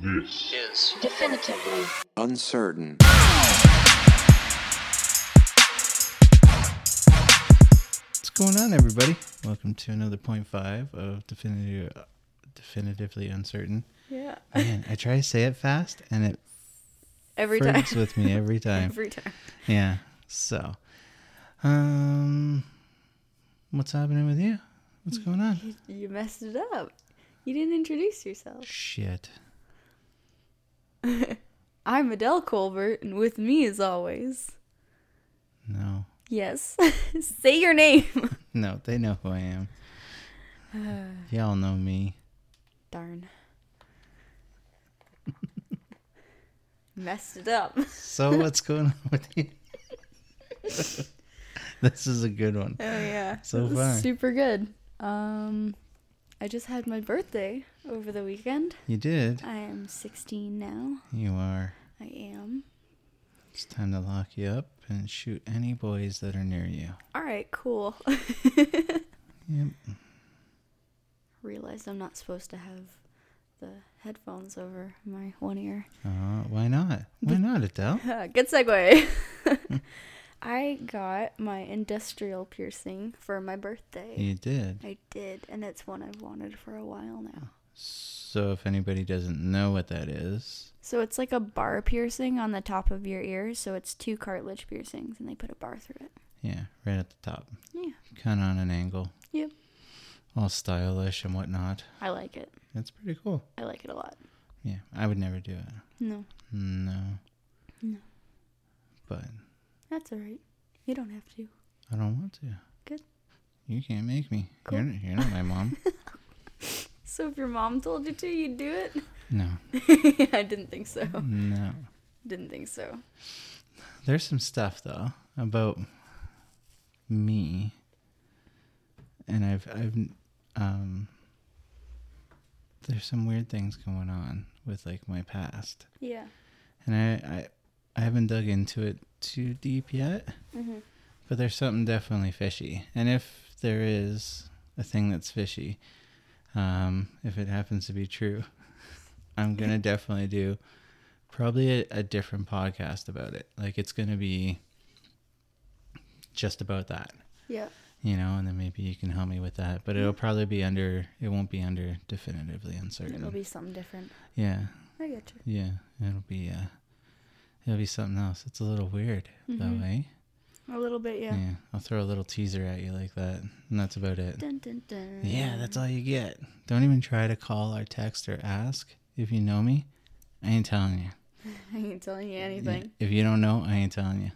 This is Definitively. Uncertain. What's going on, everybody? Welcome to another point five of definitive, definitively uncertain. Yeah. Man, I try to say it fast, and it Every time. freaks with me every time. Every time. Yeah. So, um, what's happening with you? What's going on? You, you messed it up. You didn't introduce yourself. Shit. I'm Adele Colbert, and with me, as always, No, yes, say your name. no, they know who I am. Y'all know me. Darn. messed it up. So what's going on with you? this is a good one. Oh yeah. So This is far. Super good. Um, I just had my birthday over the weekend. You did. I am 16 now. You are. I am. It's time to lock you up and shoot any boys that are near you. All right. Cool. Yep. Realized I'm not supposed to have the headphones over my one ear. Uh, why not? Why not, Adele? Good segue. I got my industrial piercing for my birthday. You did. I did, and it's one I've wanted for a while now. So if anybody doesn't know what that is, So it's like a bar piercing on the top of your ear. So it's two cartilage piercings, and they put a bar through it. yeah, right at the top, Yeah. kind of on an angle, Yep. all stylish and whatnot. I like it. It's pretty cool. I like it a lot. Yeah, I would never do it. No, No. No. But that's all right. You don't have to. I don't want to. Good. You can't make me. Cool. You're, you're not my mom. So if your mom told you to, you'd do it? no. I didn't think so. No. Didn't think so. There's some stuff though about me, and I've I've um. There's some weird things going on with like my past, Yeah. and I I, I haven't dug into it too deep yet, Mhm. but there's something definitely fishy. And if there is a thing that's fishy, um, if it happens to be true, I'm gonna definitely do probably a, a different podcast about it. Like it's gonna be just about that, Yeah. you know, and then maybe you can help me with that. But it'll probably be under. It won't be under definitively uncertain. It'll be something different. yeah, I get you. yeah. It'll be. Uh, it'll be something else. It's a little weird Mhm. though, eh? A little bit, yeah. Yeah, I'll throw a little teaser at you like that, and that's about it. Dun, dun, dun. Yeah, that's all you get. Don't even try to call or text or ask if you know me. I ain't telling you. I ain't telling you anything. If you don't know, I ain't telling you.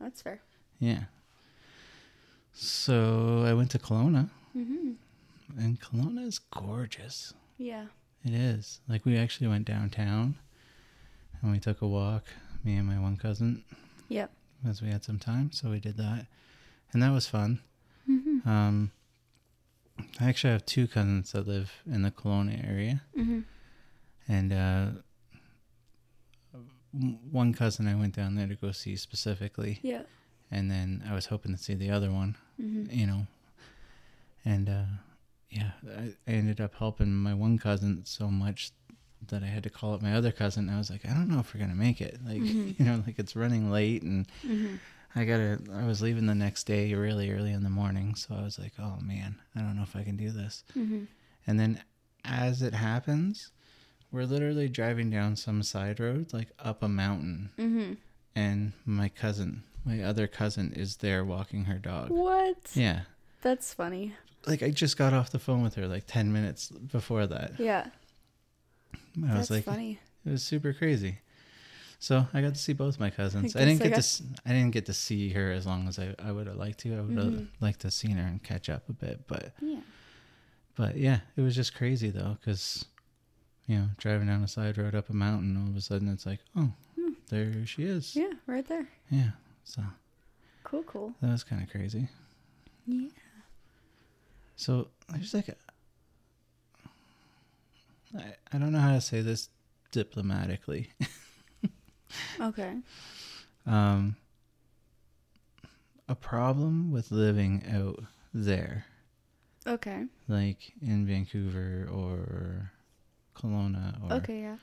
That's fair. Yeah. So I went to Kelowna, Mm-hmm. and Kelowna is gorgeous. Yeah. It is. Like we actually went downtown, and we took a walk. Me and my one cousin, Yep. as we had some time, so we did that, and that was fun. Mm-hmm. Um, I actually have two cousins that live in the Kelowna area, Mm-hmm. and uh, one cousin I went down there to go see specifically, Yeah. and then I was hoping to see the other one, Mm-hmm. you know, and uh, yeah, I ended up helping my one cousin so much that I had to call up my other cousin. I was like, I don't know if we're gonna make it, like Mhm. you know, like it's running late and. Mm-hmm. I gotta. I was leaving the next day really early in the morning, so I was like, "Oh man, I don't know if I can do this." Mm-hmm. And then, as it happens, we're literally driving down some side road, like up a mountain, Mm-hmm. and my cousin, my other cousin, is there walking her dog. What? Yeah, That's funny. like I just got off the phone with her like ten minutes before that. Yeah. I That's was like, funny. it was super crazy. So I got to see both my cousins. I, guess didn't I get got- to. I didn't get to see her as long as I, I would have liked to. I would have Mhm. liked to seen her and catch up a bit, but Yeah. But yeah, it was just crazy though, because you know, driving down a side road up a mountain, all of a sudden it's like, oh, Hmm. there she is. Yeah. Right there. Yeah. So Cool. Cool. that was kind of crazy. Yeah. So there's like, a, I I don't know how to say this diplomatically. Okay. um, a problem with living out there, Okay. like in Vancouver or Kelowna or Okay, yeah.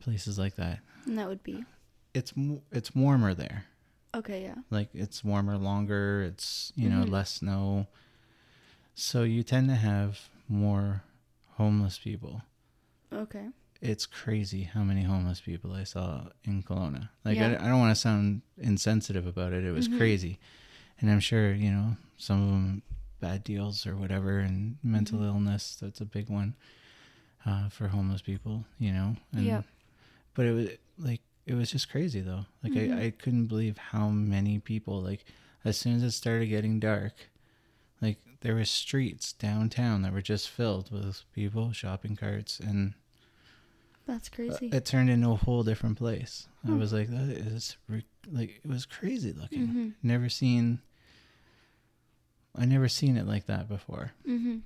places like that. And that would be. It's it's warmer there. Okay, yeah. Like it's warmer longer. It's you know Mhm. less snow. So you tend to have more homeless people. Okay. It's crazy how many homeless people I saw in Kelowna. Like Yeah. I, I don't want to sound insensitive about it. It was Mhm. crazy, and I'm sure you know some of them bad deals or whatever, and mental Mhm. illness. That's a big one uh, for homeless people. You know. And, Yep. But it was like it was just crazy though. Like Mhm. I, I couldn't believe how many people. Like as soon as it started getting dark, like there were streets downtown that were just filled with people, shopping carts, and That's uh, crazy. it turned into a whole different place. I Hmm. was like, that is like it was crazy looking. Mhm. Never seen. I never seen it like that before. Mhm.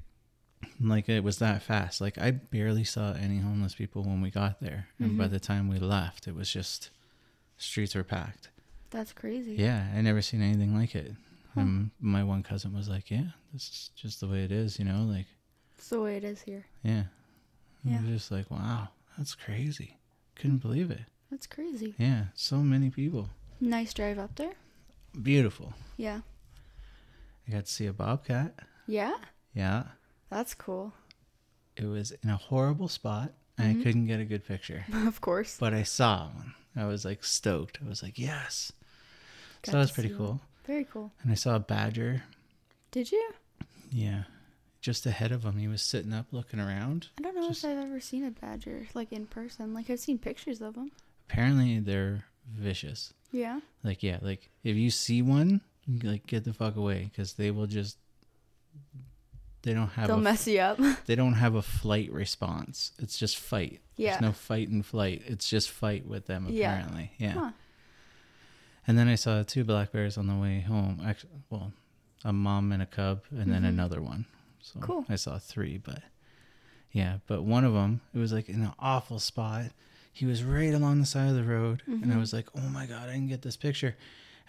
Like it was that fast. Like I barely saw any homeless people when we got there, and by Mhm. the time we left, it was just streets were packed. That's crazy. Yeah, I never seen anything like it. And my one cousin was like, "Yeah, this is just the way it is," you know, like It's the way it is here. yeah. Yeah. I was just like, "Wow, that's crazy." Couldn't believe it. That's crazy. Yeah, so many people. Nice drive up there. Beautiful. Yeah. I got to see a bobcat. Yeah. Yeah. That's cool. It was in a horrible spot and Mhm. I couldn't get a good picture. of course. But I saw one. I was like stoked. I was like, "Yes." Got so that was pretty cool. one. Very cool. And I saw a badger. Did you? Yeah. Just ahead of him. He was sitting up looking around. I don't know Just- if I've ever seen a badger like in person. Like I've seen pictures of them. Apparently they're vicious. Yeah. Like yeah, like if you see one, like get the fuck away because they will just. They don't have They'll a, mess you up. They don't have a flight response. It's just fight. yeah. There's no fight and flight. It's just fight with them Yeah. apparently. Yeah. Huh. And then I saw two black bears on the way home. Actually, well, a mom and a cub, and then Mhm. another one. So Cool. I saw three, but yeah, but one of them, it was like in an awful spot. He was right along the side of the road, and I Mhm. was like, "Oh my god, I can get this picture."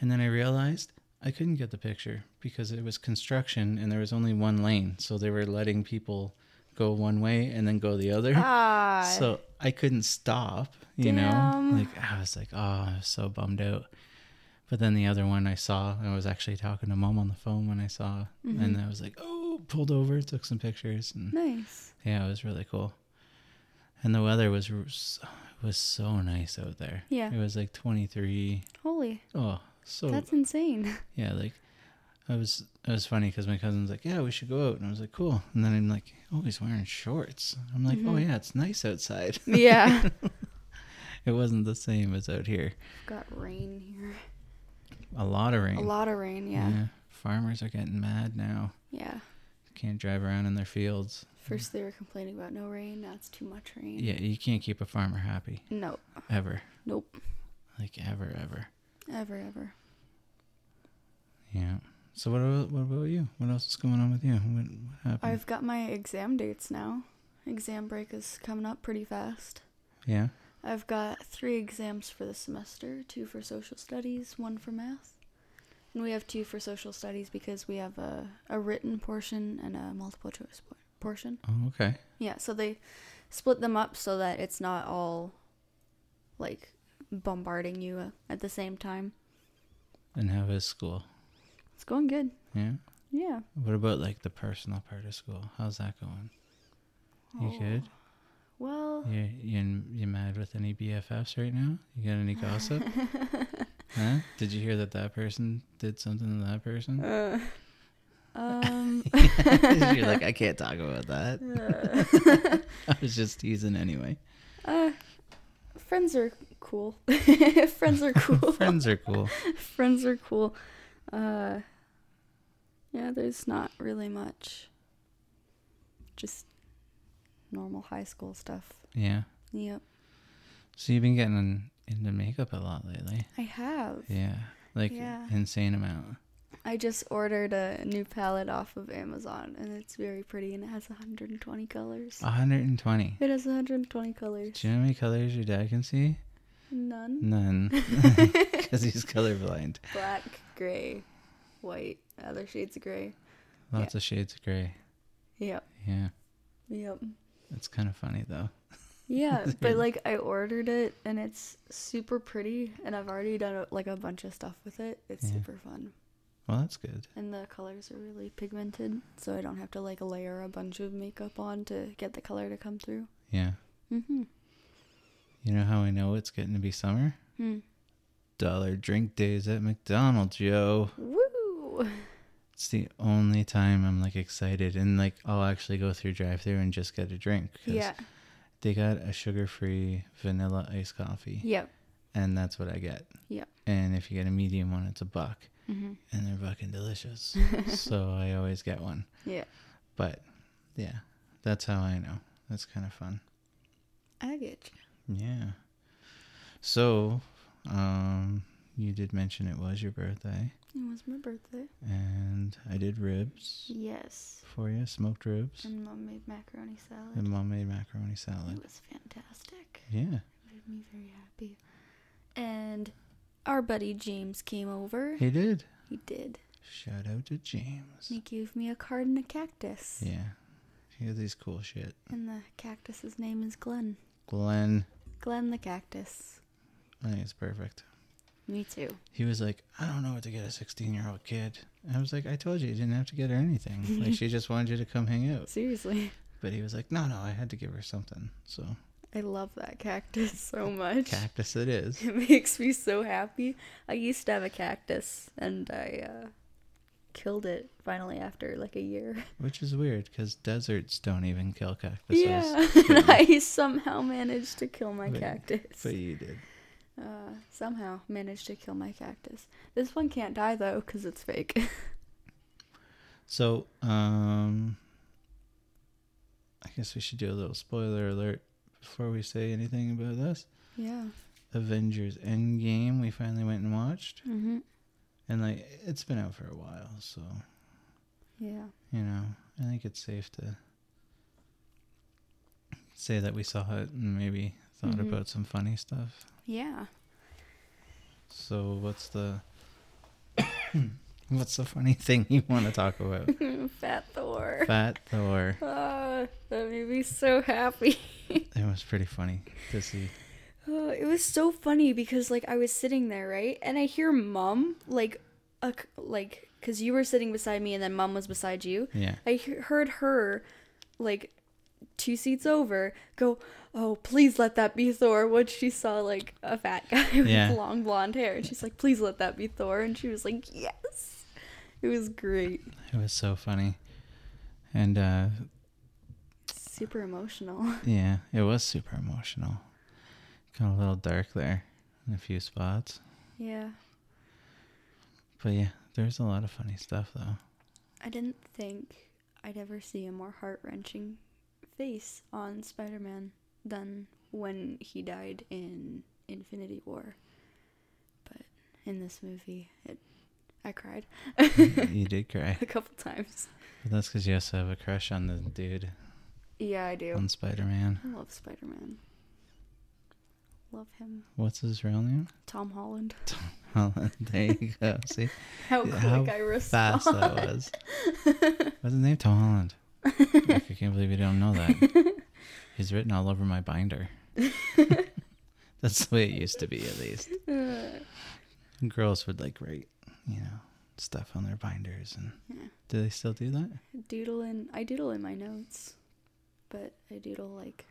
And then I realized I couldn't get the picture because it was construction and there was only one lane, so they were letting people go one way and then go the other. Ah. So I couldn't stop, you Damn. know? Like I was like, oh, I was so bummed out. But then the other one I saw, I was actually talking to mom on the phone when I saw, and Mhm. I was like, oh, pulled over, took some pictures, and nice. yeah, it was really cool. And the weather was was so nice out there. Yeah. It was like 23. Holy. Oh, so That's insane. yeah, like I was. It was funny because my cousin's like, "Yeah, we should go out," and I was like, "Cool." And then I'm like, "Oh, he's wearing shorts." I'm like, "Oh Mhm. yeah, it's nice outside." yeah. It wasn't the same as out here. Got rain here. A lot of rain. A lot of rain. Yeah. Farmers are getting mad now. Yeah. Can't drive around in their fields. First they were complaining about no rain. Now it's too much rain. Yeah, you can't keep a farmer happy No. ever. Nope. Like ever, ever. Ever. Ever. Yeah. So what about, what about you? What else is going on with you? What, what happened? I've got my exam dates now. Exam break is coming up pretty fast. yeah. I've got three exams for the semester two for social studies, one for math. And we have two for social studies because we have a, a written portion and a multiple choice portion. Oh, okay. Yeah, so they split them up so that it's not all like bombarding you uh, at the same time. And how is school? It's going good. Yeah. Yeah. What about like the personal part of school? How's that going? You Oh, good? Well, You you you mad with any BFFs right now? You got any gossip? huh? Did you hear that that person did something to that person? uh, um, You're like, I can't talk about that. I was just teasing anyway. uh, friends are cool. friends are cool. Friends are cool. friends are cool. Uh, yeah, there's not really much. Just normal high school stuff. Yeah. Yep, So you've been getting into makeup a lot lately. I have. Yeah. Like Yeah. insane amount. I just ordered a new palette off of Amazon, and it's very pretty, and it has 120 colors. 120. It has 120 colors. Do you know how many colors your dad can see? None. None. Because he's colorblind. Black, gray, white, other shades of gray. Lots of shades of gray. Yep. Yeah. Yep. It's kind of funny though. Yeah, but like I ordered it and it's super pretty and I've already done like a bunch of stuff with it. It's Yeah. super fun. Well, that's good. And the colors are really pigmented, so I don't have to like layer a bunch of makeup on to get the color to come through. Yeah. Mhm. You know how I know it's getting to be summer? Hmm. Dollar drink days at McDonald's, yo. Woo! It's the only time I'm like excited and like I'll actually go through drive through and just get a drink. Yeah. They got a sugar free vanilla iced coffee. Yep. And that's what I get. Yep. And if you get a medium one, it's a buck. Mhm. And they're fucking delicious. so I always get one. Yeah. But yeah, that's how I know. That's kind of fun. I get you. Yeah. So, um, you did mention it was your birthday, It was my birthday. and I did ribs Yes. for you, smoked ribs, And mom made macaroni salad. and mom made macaroni salad. It was fantastic. Yeah. Made me very happy. And our buddy James came over. He did. He did. Shout out to James. He gave me a card and a cactus. Yeah. He has these cool shit. And the cactus's name is Glenn. Glenn, Glenn the cactus. I think it's perfect. Me too. He was like, I don't know what to get a 16 year old kid. And I was like, I told you, you didn't have to get her anything. like, she just wanted you to come hang out. Seriously. But he was like, no, no, I had to give her something. So, I love that cactus so much. cactus it is. It makes me so happy. I used to have a cactus and I uh, killed it finally after like a year. Which is weird because deserts don't even kill cactuses. Yeah. And I somehow managed to kill my But- cactus. But you did. Uh, somehow managed to kill my cactus. This one can't die though because it's fake. So, um, I guess we should do a little spoiler alert before we say anything about this. yeah. Avengers Endgame, we finally went and watched. Mm-hmm. And, like, it's been out for a while, so, Yeah. you know, I think it's safe to say that we saw it and maybe thought Mhm. about some funny stuff. Yeah. So, what's the. What's the funny thing you want to talk about? Fat Thor. Fat Thor. Ah, that made me so happy. It was pretty funny to see. Oh, it was so funny because like I was sitting there, right? And I hear mom like a, like cuz you were sitting beside me and then mom was beside you. Yeah. I he- heard her like two seats over go, "Oh, please let that be Thor." When she saw like a fat guy with Yeah. long blonde hair and she's like, "Please let that be Thor." And she was like, "Yes." It was great. It was so funny. And uh Super emotional. yeah, it was super emotional. Got a little dark there in a few spots. Yeah. But yeah, there's a lot of funny stuff though. I didn't think I'd ever see a more heart wrenching face on Spider Man than when he died in Infinity War. But in this movie, it I cried you did cry. a couple times. But that's because you also have a crush on the dude Yeah, I do. on Spider Man. I love Spider Man. Love him. What's his real name? Tom Holland. Tom Holland. There you go. See How quick How I respond. fast that was. What's his name? Tom Holland. I can't believe you don't know that. He's written all over my binder. That's the way it used to be, at least. Girls would like write, you know, stuff on their binders, and Yeah. do they still do that? doodle in I doodle in my notes, but I doodle like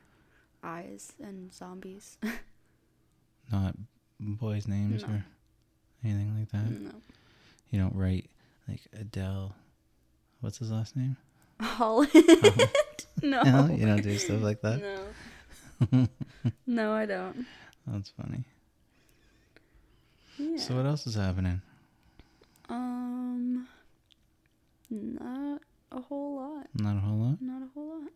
eyes and zombies. Not boys' names No. or anything like that. no. You don't write like Adele. What's his last name? Holland. no. No, you don't do stuff like that. No. no, I don't. That's funny. Yeah. So what else is happening? um not a whole lot. Not a whole lot. Not a whole lot.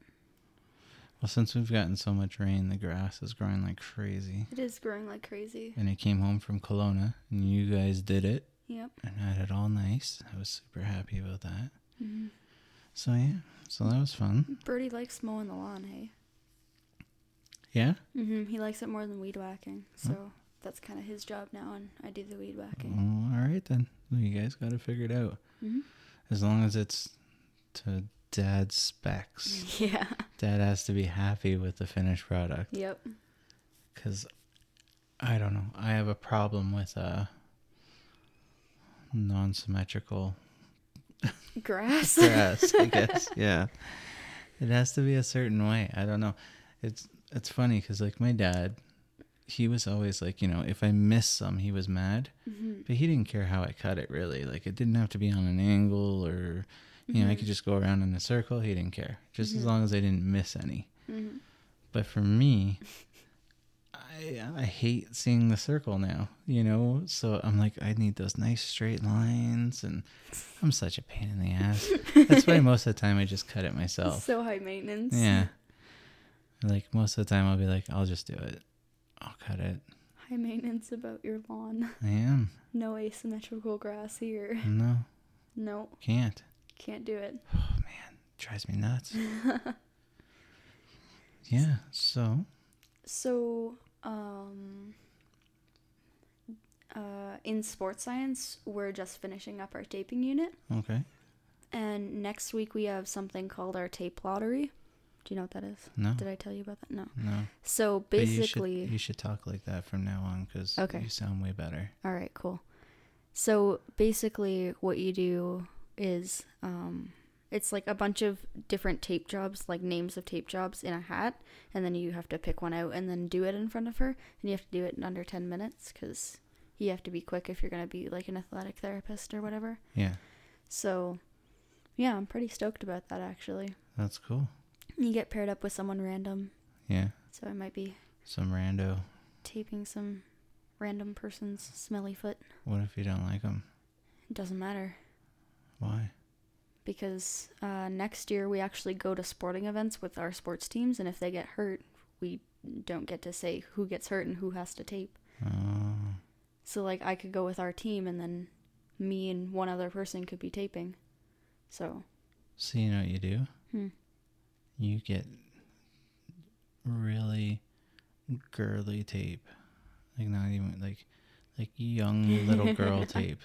Well, since we've gotten so much rain, the grass is growing like crazy. It is growing like crazy. And I came home from Kelowna, and you guys did it, Yep. and had it all nice. I was super happy about that. hmm So yeah, so that was fun. Birdie likes mowing the lawn, hey. Yeah. hmm He likes it more than weed whacking. So that's kind of his job now, and I do the weed whacking. Well, all right then. Well, you guys got to figure it out. hmm As long as it's to dad's specs. Yeah. Dad has to be happy with the finished product Yep. because I don't know. I have a problem with uh non-symmetrical Grass. grass. I guess. Yeah, it has to be a certain way. I don't know. It's it's funny because like my dad, he was always like you know if I missed some he was mad, hmm but he didn't care how I cut it really. Like it didn't have to be on an angle or you know I could just go around in a circle. He didn't care just as Mhm. long as I didn't miss any. hmm But for me, I I hate seeing the circle now, you know. So I'm like, I need those nice straight lines, and I'm such a pain in the ass. That's why most of the time I just cut it myself. So high maintenance. Yeah. Like most of the time, I'll be like, I'll just do it. I'll cut it. High maintenance about your lawn. I am. No asymmetrical grass here. No, No, can't. can't do it. Oh man, drives me nuts. yeah. So So, um, uh, in sports science, we're just finishing up our taping unit, okay. and next week we have something called our tape lottery. Do you know what that is? No. Did I tell you about that? No. No. So But you should- basically, you should, talk like that from now on because Okay. you sound way better. all right, cool. So basically, what you do is, um, it's like a bunch of different tape jobs, like names of tape jobs in a hat, and then you have to pick one out and then do it in front of her, and you have to do it in under ten minutes because you have to be quick if you're gonna be like an athletic therapist or whatever. Yeah, So, yeah, I'm pretty stoked about that actually. that's cool. You get paired up with someone random, Yeah, so I might be some rando. taping some random person's smelly foot. What if you don't like them? It doesn't matter. Why? Because uh, next year we actually go to sporting events with our sports teams, and if they get hurt, we don't get to say who gets hurt and who has to tape. Oh, So, like, I could go with our team, and then me and one other person could be taping. So, so you know what you do? hmm. You get really girly tape, like not even like like young little girl tape,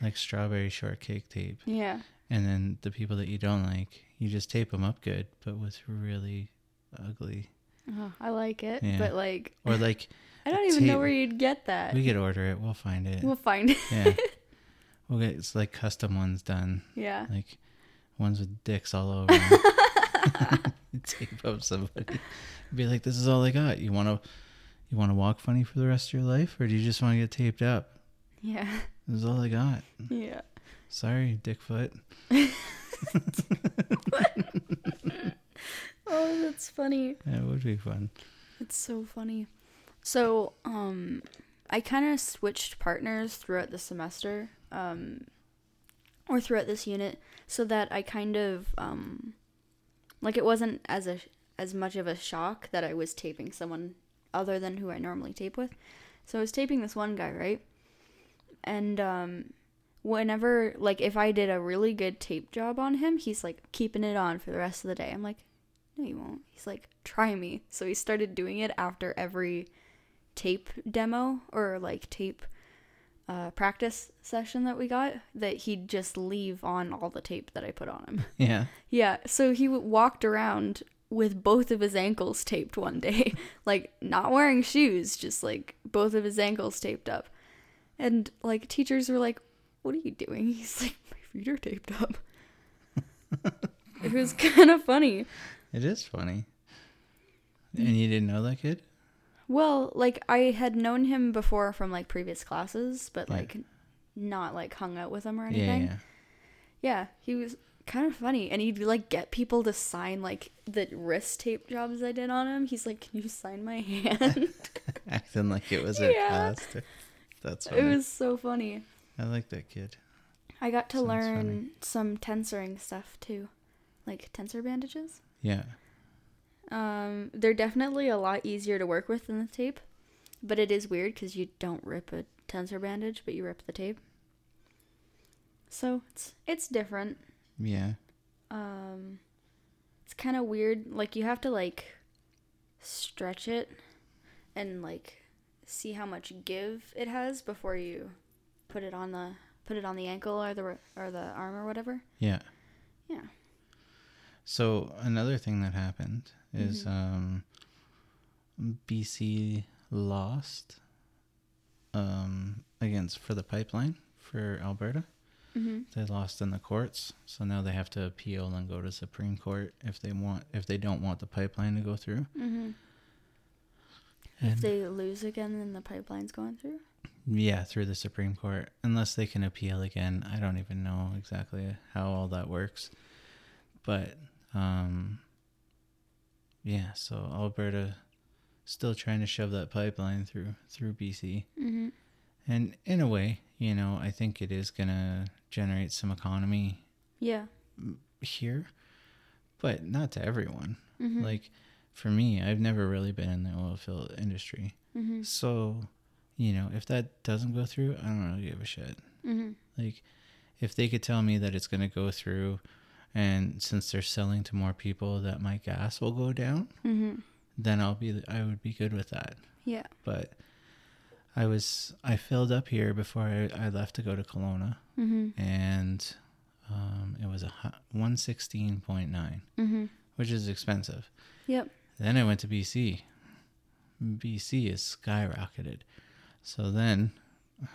like strawberry shortcake tape. yeah, And then the people that you don't like, you just tape them up good, but with really ugly oh, I like it, Yeah. but like, or like I don't even know where you'd get that. we could order it. We'll find it. we'll find it. Yeah, we'll get it's like custom ones done. yeah, like ones with dicks all over tape up somebody be like this is all i got you want to you want to walk funny for the rest of your life or do you just want to get taped up yeah, this is all i got yeah. sorry dickfoot Oh, that's funny. that would be fun It's so funny. So, um, I kind of switched partners throughout the semester, um, or throughout this unit, so that I kind of, um, like it wasn't as a as much of a shock that I was taping someone other than who I normally tape with. So I was taping this one guy, right? And um, whenever, like, if I did a really good tape job on him, he's like keeping it on for the rest of the day. I'm like, no, you won't. He's like, try me. So he started doing it after every tape demo or like tape uh, practice session that we got, that he'd just leave on all the tape that I put on him. yeah yeah, so he w- walked around with both of his ankles taped one day, like not wearing shoes, just like both of his ankles taped up. And like teachers were like, What are you doing? He's like, My feet are taped up. it was kind of funny. it is funny and you didn't know that kid Well, like I had known him before from like previous classes, but Yeah. like not like hung out with him or anything. yeah Yeah, he was kind of funny, and he'd like get people to sign like the wrist tape jobs I did on him. He's like, "Can you sign my hand?" acting like it was a Yeah. class that's funny. it was so funny. i like that kid I got to Sounds learn funny. some tensoring stuff too, like tensor bandages. yeah Um, they're definitely a lot easier to work with than the tape, but it is weird because you don't rip a tensor bandage, but you rip the tape. So it's it's different. yeah Um, it's kind of weird. Like you have to like stretch it and like see how much give it has before you put it on the put it on the ankle or the or the arm or whatever. yeah Yeah. So another thing that happened is Mhm. um, BC lost um, against for the pipeline for Alberta. Mm-hmm. They lost in the courts, so now they have to appeal and go to Supreme Court if they want if they don't want the pipeline to go through. Mm-hmm. If they lose again, then the pipeline's going through. yeah, through the Supreme Court, unless they can appeal again. I don't even know exactly how all that works, but um, yeah. So Alberta still trying to shove that pipeline through through BC. Mm-hmm. And in a way, you know, I think it is going to generate some economy Yeah. here, but not to everyone. Mm-hmm. Like for me, I've never really been in the oil field industry. Mm-hmm. So, you know, if that doesn't go through, I don't really give a shit. Mm-hmm. Like if they could tell me that it's going to go through and since they're selling to more people that my gas will go down, Mm-hmm. then I'll be I would be good with that. Yeah. But I was I filled up here before I, I left to go to Kelowna Mm-hmm. and um, it was a 116.9 Mm-hmm. which is expensive Yep. Then i went to bc bc is skyrocketed so then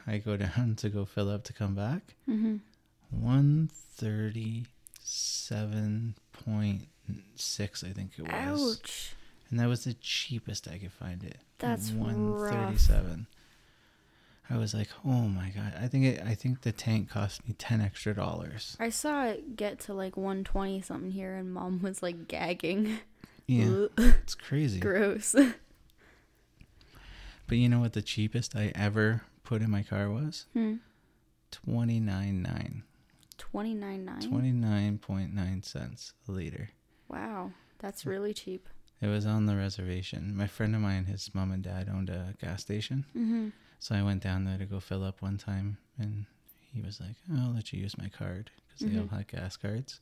i go down to go fill up to come back Mm-hmm. 137.6 i think it was Ouch. and that was the cheapest i could find it That's rough. 137 i was like oh my god i think it i think the tank cost me 10 extra dollars I saw it get to like 120 something here, and mom was like gagging. yeah it's crazy Gross. but you know what the cheapest i ever put in my car was hmm. 29.9 29.9. 29.9 cents a liter Wow. That's really cheap. it was on the reservation my friend of mine his mom and dad owned a gas station Mm-hmm. so i went down there to go fill up one time and he was like oh, i'll let you use my card because they all had gas cards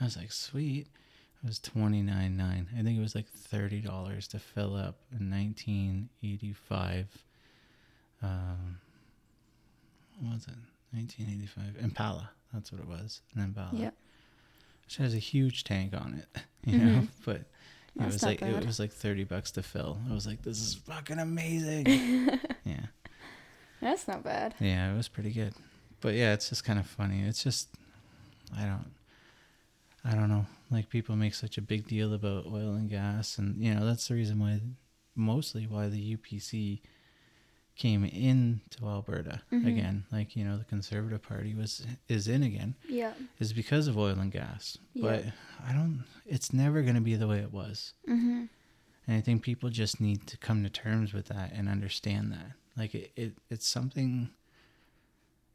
i was like sweet it was 29.9 i think it was like $30 to fill up in 1985 um what was it? 1985 impala. That's what it was an impala. Yeah. which has a huge tank on it you know Mhm. but it was like bad. it was like 30 bucks to fill. I was like this is fucking amazing. Yeah. That's not bad. yeah it was pretty good. But yeah it's just kind of funny. It's just i don't i don't know like people make such a big deal about oil and gas and you know that's the reason why mostly why the upc came into alberta Mhm. again like you know the conservative party was is in again Yeah. is because of oil and gas Yeah. but i don't it's never going to be the way it was Mm-hmm. and I think people just need to come to terms with that and understand that. Like it, it it's something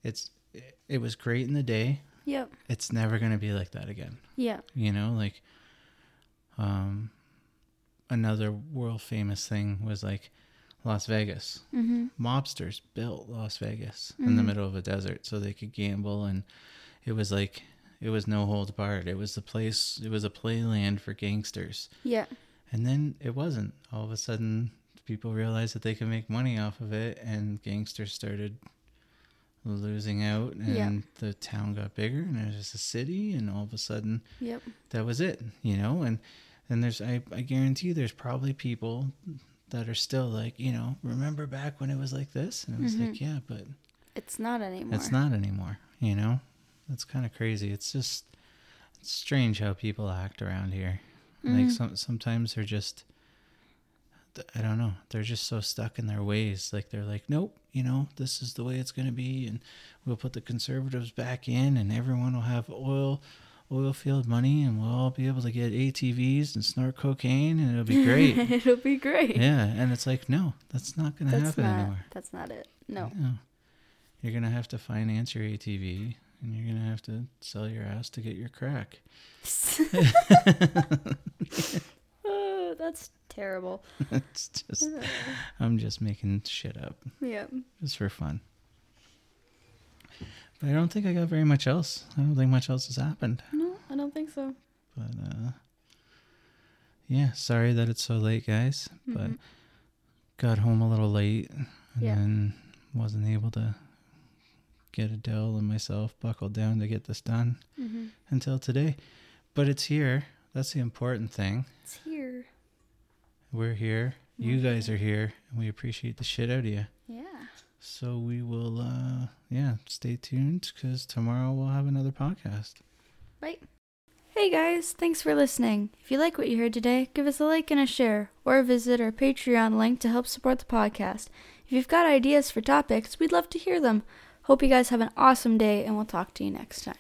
it's it, it was great in the day. Yep. It's never going to be like that again. Yeah. You know, like um another world famous thing was like Las Vegas. Mm-hmm. Mobsters built Las Vegas in the Mhm. middle of a desert so they could gamble and it was like it was no holds barred. It was the place it was a playland for gangsters. Yeah. And then it wasn't. All of a sudden, people realized that they could make money off of it, and gangsters started losing out, and Yeah. the town got bigger, and it was a city, and all of a sudden, Yep. that was it, you know? And and there's, I, I guarantee you, there's probably people that are still like, you know, remember back when it was like this? And it was like, Mhm. yeah, but It's not anymore. it's not anymore, you know? That's kind of crazy. It's just it's strange how people act around here. Like Mhm. some sometimes they're just I don't know. They're just so stuck in their ways. Like they're like, nope, you know, this is the way it's going to be, and we'll put the conservatives back in, and everyone will have oil, oil field money, and we'll all be able to get ATVs and snort cocaine, and it'll be great. It'll be great. yeah, and it's like, no, that's not going to happen not. anymore. That's not it. No. No. You're going to have to finance your ATV, and you're going to have to sell your ass to get your crack. That's terrible. it's just, I'm just making shit up. yeah. just for fun. But I don't think I got very much else. I don't think much else has happened. No, I don't think so. But uh yeah, sorry that it's so late, guys. But Mhm. got home a little late and Yeah. then wasn't able to get Adele and myself buckled down to get this done Mm-hmm. until today. But it's here. That's the important thing. It's here. We're here. You We're guys are here, and we appreciate the shit out of you. Yeah. So we will, uh, yeah, stay tuned because tomorrow we'll have another podcast. Right. Hey guys, thanks for listening. If you like what you heard today, give us a like and a share, or visit our Patreon link to help support the podcast. If you've got ideas for topics, we'd love to hear them. Hope you guys have an awesome day, and we'll talk to you next time.